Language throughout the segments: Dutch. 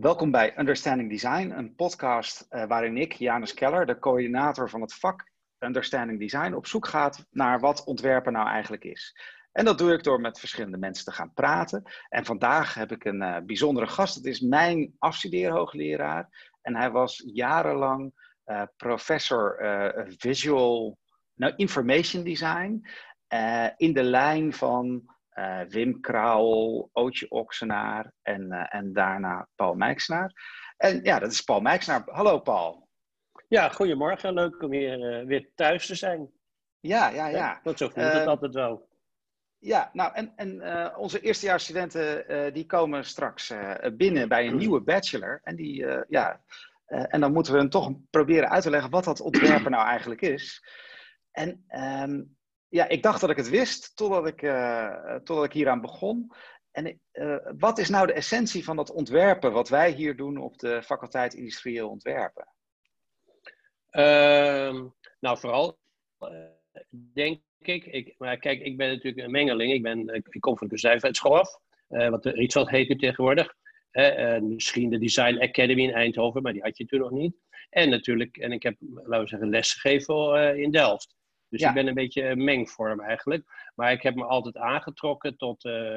Welkom bij Understanding Design, een podcast uh, waarin ik, Janus Keller, de coördinator van het vak Understanding Design, op zoek gaat naar wat ontwerpen nou eigenlijk is. En dat doe ik door met verschillende mensen te gaan praten. En vandaag heb ik een uh, bijzondere gast. Het is mijn afstudeerhoogleraar. En hij was jarenlang uh, professor Visual nou, Information Design in de lijn van uh, Wim Krauwel, Ootje Oksenaar en, uh, en daarna Paul Mijksnaar. En ja, dat is Paul Mijksnaar. Hallo Paul. Ja, goedemorgen. Leuk om hier uh, weer thuis te zijn. Ja, ja, ja. Want zo voelt het altijd wel. Ja, nou en, en onze eerstejaarsstudenten die komen straks binnen bij een nieuwe bachelor. En, die, ja, en dan moeten we hen toch proberen uit te leggen wat dat ontwerpen nou eigenlijk is. En um, ja, ik dacht dat ik het wist totdat ik, uh, totdat ik hieraan begon. En uh, wat is nou de essentie van dat ontwerpen wat wij hier doen op de faculteit Industrieel Ontwerpen? Uh, nou, vooral uh, denk ik, ik, maar kijk, ik ben natuurlijk een mengeling. Ik, ben, ik kom van de kunstnijverheidsschool af, wat Rietveld heet nu tegenwoordig. misschien de Design Academy in Eindhoven, maar die had je toen nog niet. En natuurlijk, en ik heb, laten we zeggen, lesgegeven in Delft. Dus ik ben een beetje een mengvorm eigenlijk. Maar ik heb me altijd aangetrokken tot, uh,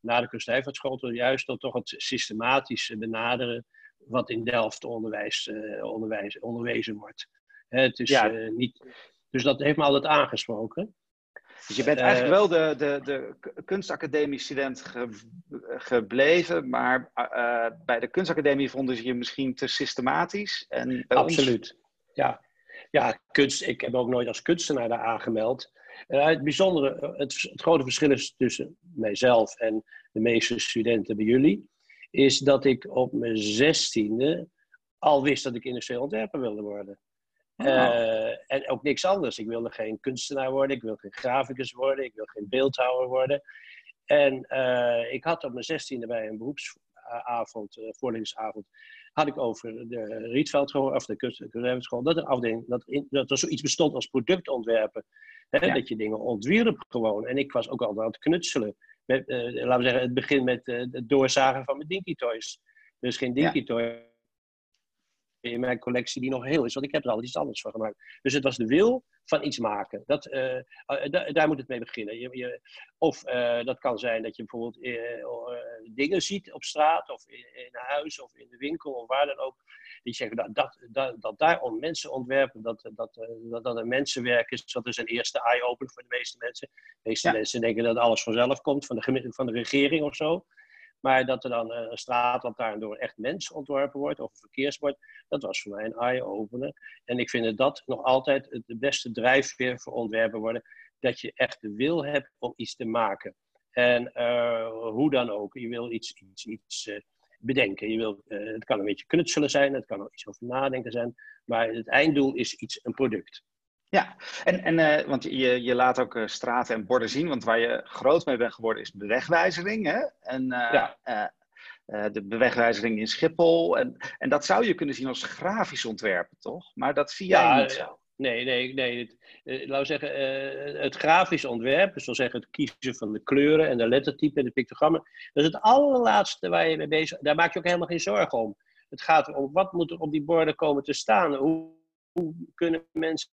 na de kunstnijverheidsschool, juist tot toch het systematisch benaderen wat in Delft onderwijs, uh, onderwijs, onderwezen wordt. het is, ja. uh, niet, dus dat heeft me altijd aangesproken. Dus je bent eigenlijk wel de, de, de kunstacademie-student ge, gebleven, maar bij de kunstacademie vonden ze je misschien te systematisch. En Absoluut, ons... ja ja, kunst, ik heb ook nooit als kunstenaar daar aangemeld. Uh, het bijzondere, het, het, grote verschil is tussen mijzelf en de meeste studenten bij jullie, is dat ik op mijn zestiende al wist dat ik industrieel ontwerper wilde worden. Oh. Uh, en ook niks anders. Ik wilde geen kunstenaar worden, ik wilde geen graficus worden, ik wilde geen beeldhouwer worden. En uh, ik had op mijn zestiende bij een beroepsavond, voorlezingsavond, had ik over de Rietveld of de Kunstschool, dat er afdeling, dat, in, dat er zoiets bestond als productontwerpen. Hè, Dat je dingen ontwierp gewoon. En ik was ook al aan het knutselen. Met, uh, laten we zeggen, het begin met uh, het doorzagen van mijn Dinky Toys. Dus geen Dinky ja. Toy in mijn collectie die nog heel is, want ik heb er al iets anders van gemaakt. Dus het was de wil van iets maken. Dat, uh, daar moet het mee beginnen. Je, je, of uh, dat kan zijn dat je bijvoorbeeld dingen ziet op straat, of in, in, een huis, of in de winkel, of waar dan ook. Die zeggen dat, dat, dat, dat daar mensen ontwerpen, dat, dat, dat, dat een mensenwerk is. Dat is een eerste eye-opener voor de meeste mensen. De meeste ja. mensen denken dat alles vanzelf komt, van de, van de regering of zo. Maar dat er dan een straatlantaarn door een echt mens ontworpen wordt, of een verkeersbord, dat was voor mij een eye-opener. En ik vind dat nog altijd de beste drijfveer voor ontwerpen worden, dat je echt de wil hebt om iets te maken. En uh, hoe dan ook, je wil iets, iets, iets uh, bedenken. Je wil, het kan een beetje knutselen zijn, het kan ook iets over nadenken zijn, maar het einddoel is iets, een product. Ja, en, en uh, want je, je laat ook uh, straten en borden zien, want waar je groot mee bent geworden is bewegwijzering. Hè? En ja. de bewegwijzering in Schiphol. En, en dat zou je kunnen zien als grafisch ontwerpen, toch? Maar dat zie jij ja, niet zo. Nee, nee, nee. Het, laten we zeggen, het grafisch ontwerp, dus wil zeggen het kiezen van de kleuren en de lettertypen en de pictogrammen, dat is het allerlaatste waar je mee bezig Daar maak je ook helemaal geen zorgen om. Het gaat om wat moet er op die borden komen te staan. Hoe, hoe kunnen mensen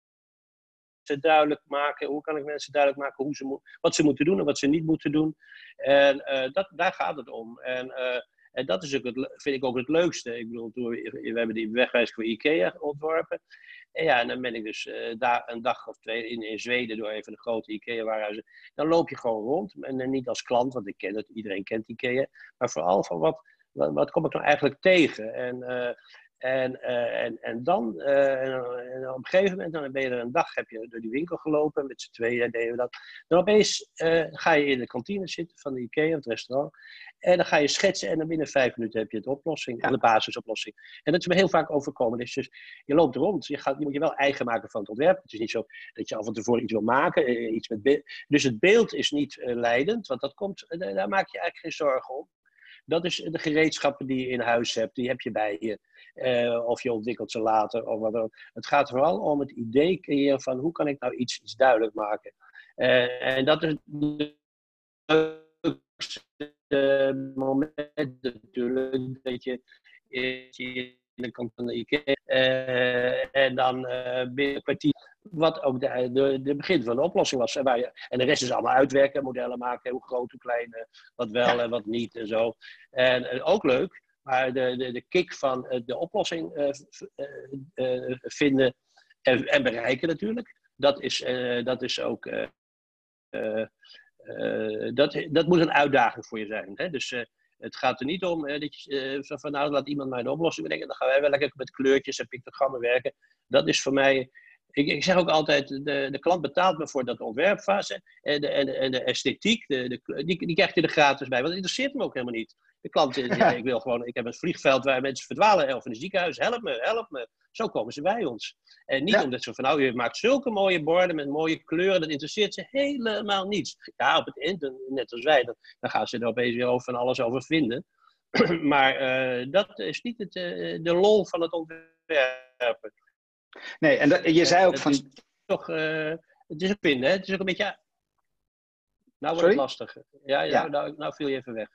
duidelijk maken. Hoe kan ik mensen duidelijk maken hoe ze wat ze moeten doen en wat ze niet moeten doen. En uh, dat, daar gaat het om. En, uh, en dat is ook het, vind ik ook het leukste. Ik bedoel, we, hebben die wegwijs voor IKEA ontworpen. En ja, en dan ben ik dus uh, daar een dag of twee in, in Zweden door even de grote IKEA-warenhuizen. Dan loop je gewoon rond. En niet als klant, want ik ken het, iedereen kent IKEA. Maar vooral van wat, wat, wat kom ik nou eigenlijk tegen? En en, uh, en, en dan, uh, en, op een gegeven moment, dan ben je er een dag, heb je door die winkel gelopen, met z'n tweeën deden we dat. Dan opeens uh, ga je in de kantine zitten van de IKEA, het restaurant. En dan ga je schetsen en dan binnen vijf minuten heb je de oplossing, ja. de basisoplossing. En dat is me heel vaak overkomen. Dus, dus je loopt rond, je, gaat, je moet je wel eigen maken van het ontwerp. Het is niet zo dat je af en toe iets wil maken. Iets met dus het beeld is niet leidend, want dat komt, daar maak je eigenlijk geen zorgen om. Dat is de gereedschappen die je in huis hebt, die heb je bij je. Uh, of je ontwikkelt ze later of wat dan Het gaat vooral om het idee creëren van hoe kan ik nou iets, iets duidelijk maken. Uh, en dat is het moment natuurlijk dat je de kant van de IKEA. Uh, en dan uh, binnen een kwartier, wat ook de, de, de, begin van de oplossing was. En, waar je, en de rest is allemaal uitwerken, modellen maken, hoe groot, hoe klein, wat wel en wat niet en zo. En, en ook leuk, maar de, de, de kick van de oplossing vinden en, en, bereiken natuurlijk, dat is, dat is ook. dat, dat moet een uitdaging voor je zijn. Hè? Dus het gaat er niet om dat je uh, van nou laat iemand mij oplossing bedenken. Dan gaan wij wel lekker met kleurtjes en pictogrammen werken. Dat is voor mij. Ik, ik zeg ook altijd, de, de klant betaalt me voor dat ontwerpfase. En de, en en de esthetiek, de, de, die, die krijgt hij er gratis bij. Want het interesseert hem ook helemaal niet. De klant, ik wil gewoon, ik heb een vliegveld waar mensen verdwalen, of in een ziekenhuis, help me, help me. Zo komen ze bij ons. En niet omdat ze van, nou, je maakt zulke mooie borden met mooie kleuren, dat interesseert ze helemaal niets. Ja, op het internet, net als wij, dan, dan gaan ze er opeens weer over van alles over vinden. maar uh, dat is niet het, uh, de lol van het ontwerpen. Nee, en dat, je zei ook van... Het is toch, uh, het is een pin, hè? Het is ook een beetje... Nou wordt het lastig. Ja, ja. Nou, nou viel je even weg.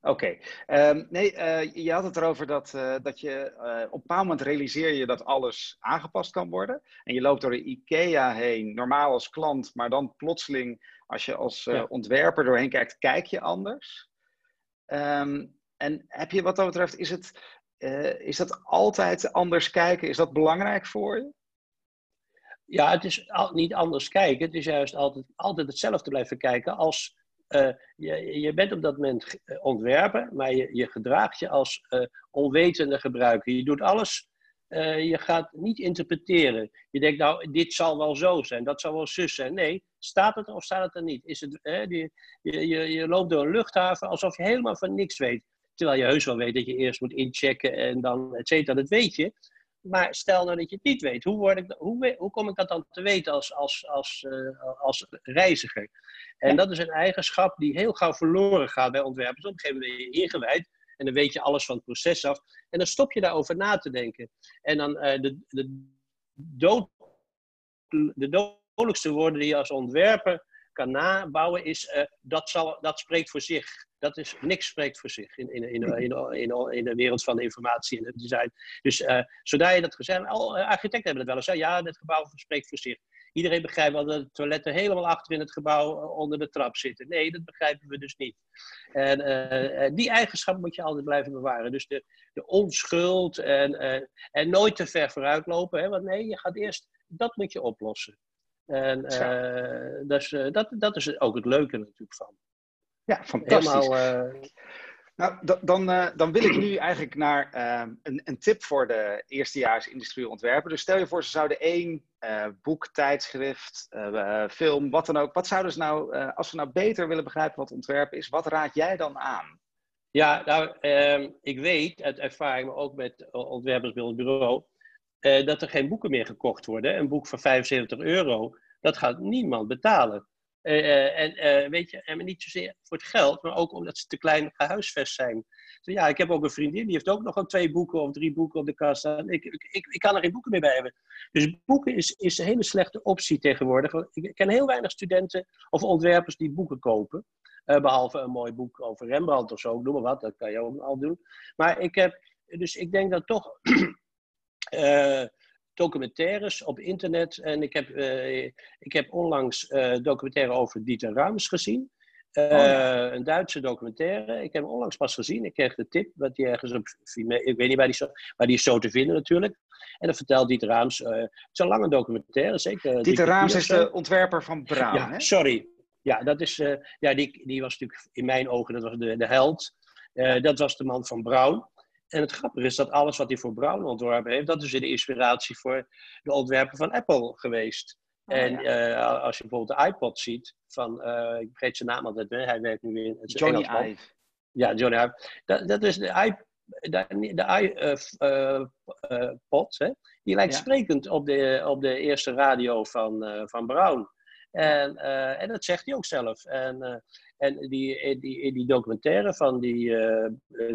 Oké. Um, nee, uh, je had het erover dat, uh, dat je uh, op een bepaald moment realiseer je dat alles aangepast kan worden. En je loopt door de IKEA heen, normaal als klant, maar dan plotseling, als je als ja. ontwerper doorheen kijkt, kijk je anders. Um, en heb je wat dat betreft, is, het, is dat altijd anders kijken? Is dat belangrijk voor je? Ja, het is niet anders kijken. Het is juist altijd, altijd hetzelfde blijven kijken als uh, je, je, bent op dat moment eh, ontwerper, maar je, je gedraagt je als onwetende gebruiker. Je doet alles, uh, je gaat niet interpreteren. Je denkt, nou, dit zal wel zo zijn, dat zal wel zus zijn. Nee, staat het of staat het er niet? Is het, je, je, je loopt door een luchthaven alsof je helemaal van niks weet. Terwijl je heus wel weet dat je eerst moet inchecken en dan, et cetera, dat weet je. Maar stel nou dat je het niet weet, hoe, word ik, hoe, hoe kom ik dat dan te weten als, als, als, uh, als reiziger? En dat is een eigenschap die heel gauw verloren gaat bij ontwerpers. Op een gegeven moment ben je ingewijd en dan weet je alles van het proces af. En dan stop je daarover na te denken. En dan uh, de, de, dood, de dodelijkste woorden die je als ontwerper kan nabouwen is uh, dat, zal, dat spreekt voor zich. Dat is, niks spreekt voor zich in, in, in, in, in, de wereld van informatie en het design. Dus uh, zodra je dat gezegd al architecten hebben het wel eens, hè? ja, het gebouw spreekt voor zich. Iedereen begrijpt wel dat de toiletten helemaal achter in het gebouw eh, onder de trap zitten. Nee, dat begrijpen we dus niet. En die eigenschap moet je altijd blijven bewaren. Dus de, de onschuld en, en nooit te ver vooruit lopen. Hè? Want nee, je gaat eerst, dat moet je oplossen. En uh, dus, dat, dat is ook het leuke natuurlijk van. Ja, fantastisch. Helemaal, nou, dan, dan wil ik nu eigenlijk naar een, een, tip voor de eerstejaars industrieel ontwerper. Dus stel je voor, ze zouden één boek, tijdschrift, film, wat dan ook. Wat zouden ze nou, als ze nou beter willen begrijpen wat ontwerpen is, wat raad jij dan aan? Ja, nou, ehm, ik weet uit ervaring, maar ook met ontwerpers bij ons bureau, dat er geen boeken meer gekocht worden. Een boek van 75 euro, dat gaat niemand betalen. Uh, en uh, weet je, en niet zozeer voor het geld, maar ook omdat ze te klein gehuisvest zijn. Dus ja, ik heb ook een vriendin, die heeft ook nog twee boeken of drie boeken op de kast staan. Ik, ik, ik, kan er geen boeken meer bij hebben. Dus boeken is, is een hele slechte optie tegenwoordig. Ik ken heel weinig studenten of ontwerpers die boeken kopen. Behalve een mooi boek over Rembrandt of zo, noem maar wat, dat kan je ook al doen. Maar ik heb, dus ik denk dat toch documentaires op internet. En ik heb, uh, ik heb onlangs uh, documentaire over Dieter Rams gezien. Uh, oh. Een Duitse documentaire. Ik heb hem onlangs pas gezien. Ik kreeg de tip dat die ergens op. Ik weet niet waar die, zo, waar die is zo te vinden natuurlijk. En dan vertelt Dieter Raams. het is een lange documentaire, zeker. Dieter Raams is de ontwerper van Braun. Ja, hè? sorry. Ja, dat is, ja die, die was natuurlijk in mijn ogen dat was de, de held. dat was de man van Braun. En het grappige is dat alles wat hij voor Brown ontworpen heeft, dat is de inspiratie voor de ontwerpen van Apple geweest. Oh, en ja. uh, als je bijvoorbeeld de iPod ziet, van, uh, ik vergeet zijn naam altijd, hè? hij werkt nu weer in het Johnny Ive. Ja, Johnny Ive. Dat, dat is de iPod. De, de iPod, uh, die lijkt ja. sprekend op de, op de eerste radio van, van Brown. En, en dat zegt hij ook zelf. En en die, die, die documentaire van die, uh,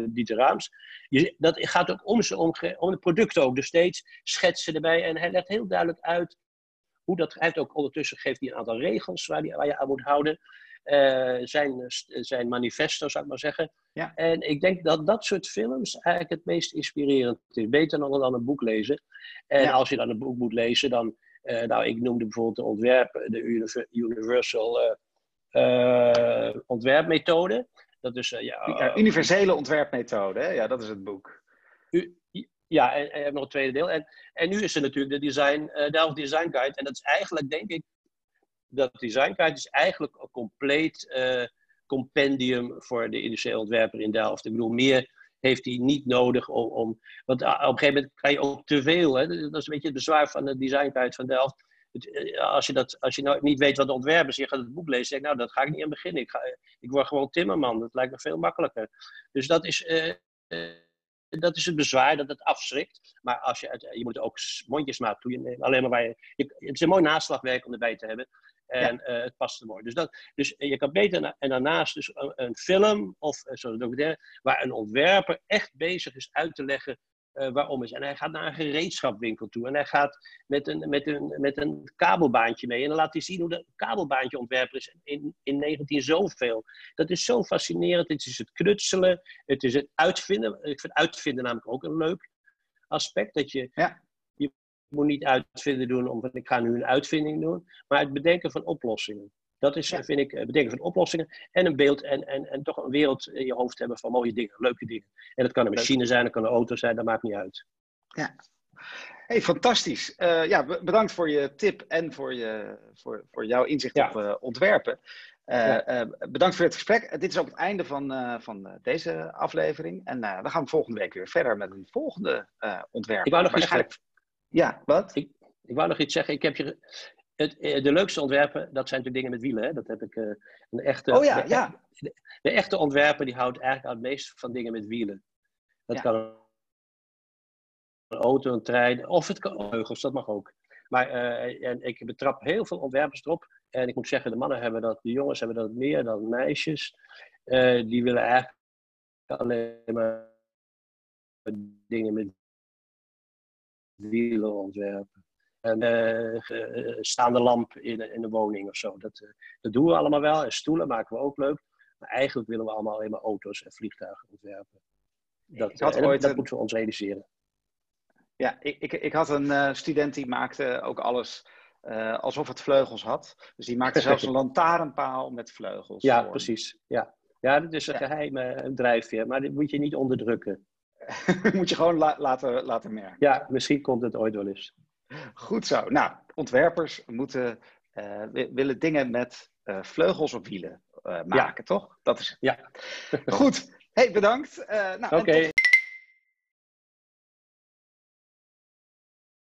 Dieter Raams, je, dat gaat ook om, ze, om, om de producten ook. Dus steeds schetsen erbij. En hij legt heel duidelijk uit hoe dat. Hij heeft ook ondertussen geeft hij een aantal regels waar, die, waar je aan moet houden. zijn, zijn manifesto, zou ik maar zeggen. Ja. En ik denk dat dat soort films eigenlijk het meest inspirerend is. Beter dan, dan een boek lezen. En Ja. als je dan een boek moet lezen, dan... eh, nou, ik noemde bijvoorbeeld de ontwerp, de Univer- Universal eh, eh, ontwerpmethode. Dat is, eh, ja, universele ontwerpmethode, hè? ja, dat is het boek. U- ja, en, en nog een tweede deel. En, en nu is er natuurlijk de design, eh Delft Design Guide. En dat is eigenlijk, denk ik, dat Design Guide is eigenlijk een compleet eh, compendium voor de industriële ontwerper in Delft. Ik bedoel, meer heeft hij niet nodig om... om want ah, op een gegeven moment kan je ook te veel. Hè? Dat is een beetje het bezwaar van de Design Guide van Delft. Het, eh, als, je dat, als je nou niet weet wat de ontwerper is, je gaat het boek lezen, zeg ik, nou, dat ga ik niet aan beginnen. Ik, ga, ik word gewoon timmerman. Dat lijkt me veel makkelijker. Dus dat is... eh, eh, dat is het bezwaar, dat het afschrikt. Maar als je, het, je moet ook mondjesmaat toenemen. Alleen maar waar je, je- Het is een mooi naslagwerk om erbij te hebben. En het past er mooi. Dus, dat, dus je kan beter... na- en daarnaast dus een, een film of zo'n documentaire... waar een ontwerper echt bezig is uit te leggen eh, waarom is. En hij gaat naar een gereedschapwinkel toe. En hij gaat met een, met een, met een kabelbaantje mee. En dan laat hij zien hoe dat kabelbaantje ontwerper is in, in 19 zoveel. Dat is zo fascinerend. Het is het knutselen. Het is het uitvinden. Ik vind uitvinden namelijk ook een leuk aspect. Dat je, Ja. je moet niet uitvinden doen omdat ik ga nu een uitvinding doen. Maar het bedenken van oplossingen. Dat is, Ja. vind ik, het bedenken van oplossingen. En een beeld en, en, en toch een wereld in je hoofd hebben van mooie dingen, leuke dingen. En dat kan een machine zijn, dat kan een auto zijn, dat maakt niet uit. Hey, fantastisch. Eh, ja, be- bedankt voor je tip en voor, je, voor, voor jouw inzicht Ja. op eh, ontwerpen. Eh, Ja. eh, bedankt voor het gesprek. Eh, dit is ook het einde van, eh, van eh, deze aflevering. En eh, dan gaan we volgende week weer verder met een volgende eh ontwerp. Ik wou nog iets Waarschijnlijk- Ja, wat? Ik wou nog iets zeggen. Ik heb je, het, eh, de leukste ontwerpen, dat zijn natuurlijk dingen met wielen. Hè? Dat heb ik, eh, een echte, Oh ja, de, ja. de echte ontwerper die houdt eigenlijk het meest van dingen met wielen. Dat Ja. kan een auto, een trein, of het kan vleugels, dat mag ook. Maar eh, en ik betrap heel veel ontwerpers erop. En ik moet zeggen, de mannen hebben dat, de jongens hebben dat meer dan meisjes. Die willen eigenlijk alleen maar dingen met wielen ontwerpen. En eh, eh, staande lamp in, de- in de woning of zo. Dat, eh, dat doen we allemaal wel. En stoelen maken we ook leuk. Maar eigenlijk willen we allemaal alleen maar auto's en vliegtuigen ontwerpen. Dat, Ik had en dat- ooit dat een- moeten we ons realiseren. Ja, ik, ik, ik had een student die maakte ook alles alsof het vleugels had. Dus die maakte zelfs een lantaarnpaal met vleugels. Ja, precies. Ja. ja, dat is een Ja. geheime eh, drijfveer. Maar dit moet je niet onderdrukken. Moet je gewoon la- laten, laten merken. Ja, misschien komt het ooit wel eens. Goed zo. Nou, ontwerpers moeten, eh, wi- willen dingen met eh, vleugels op wielen eh, maken, toch? Dat is het. Ja. Goed. Hey, bedankt. Nou, Oké.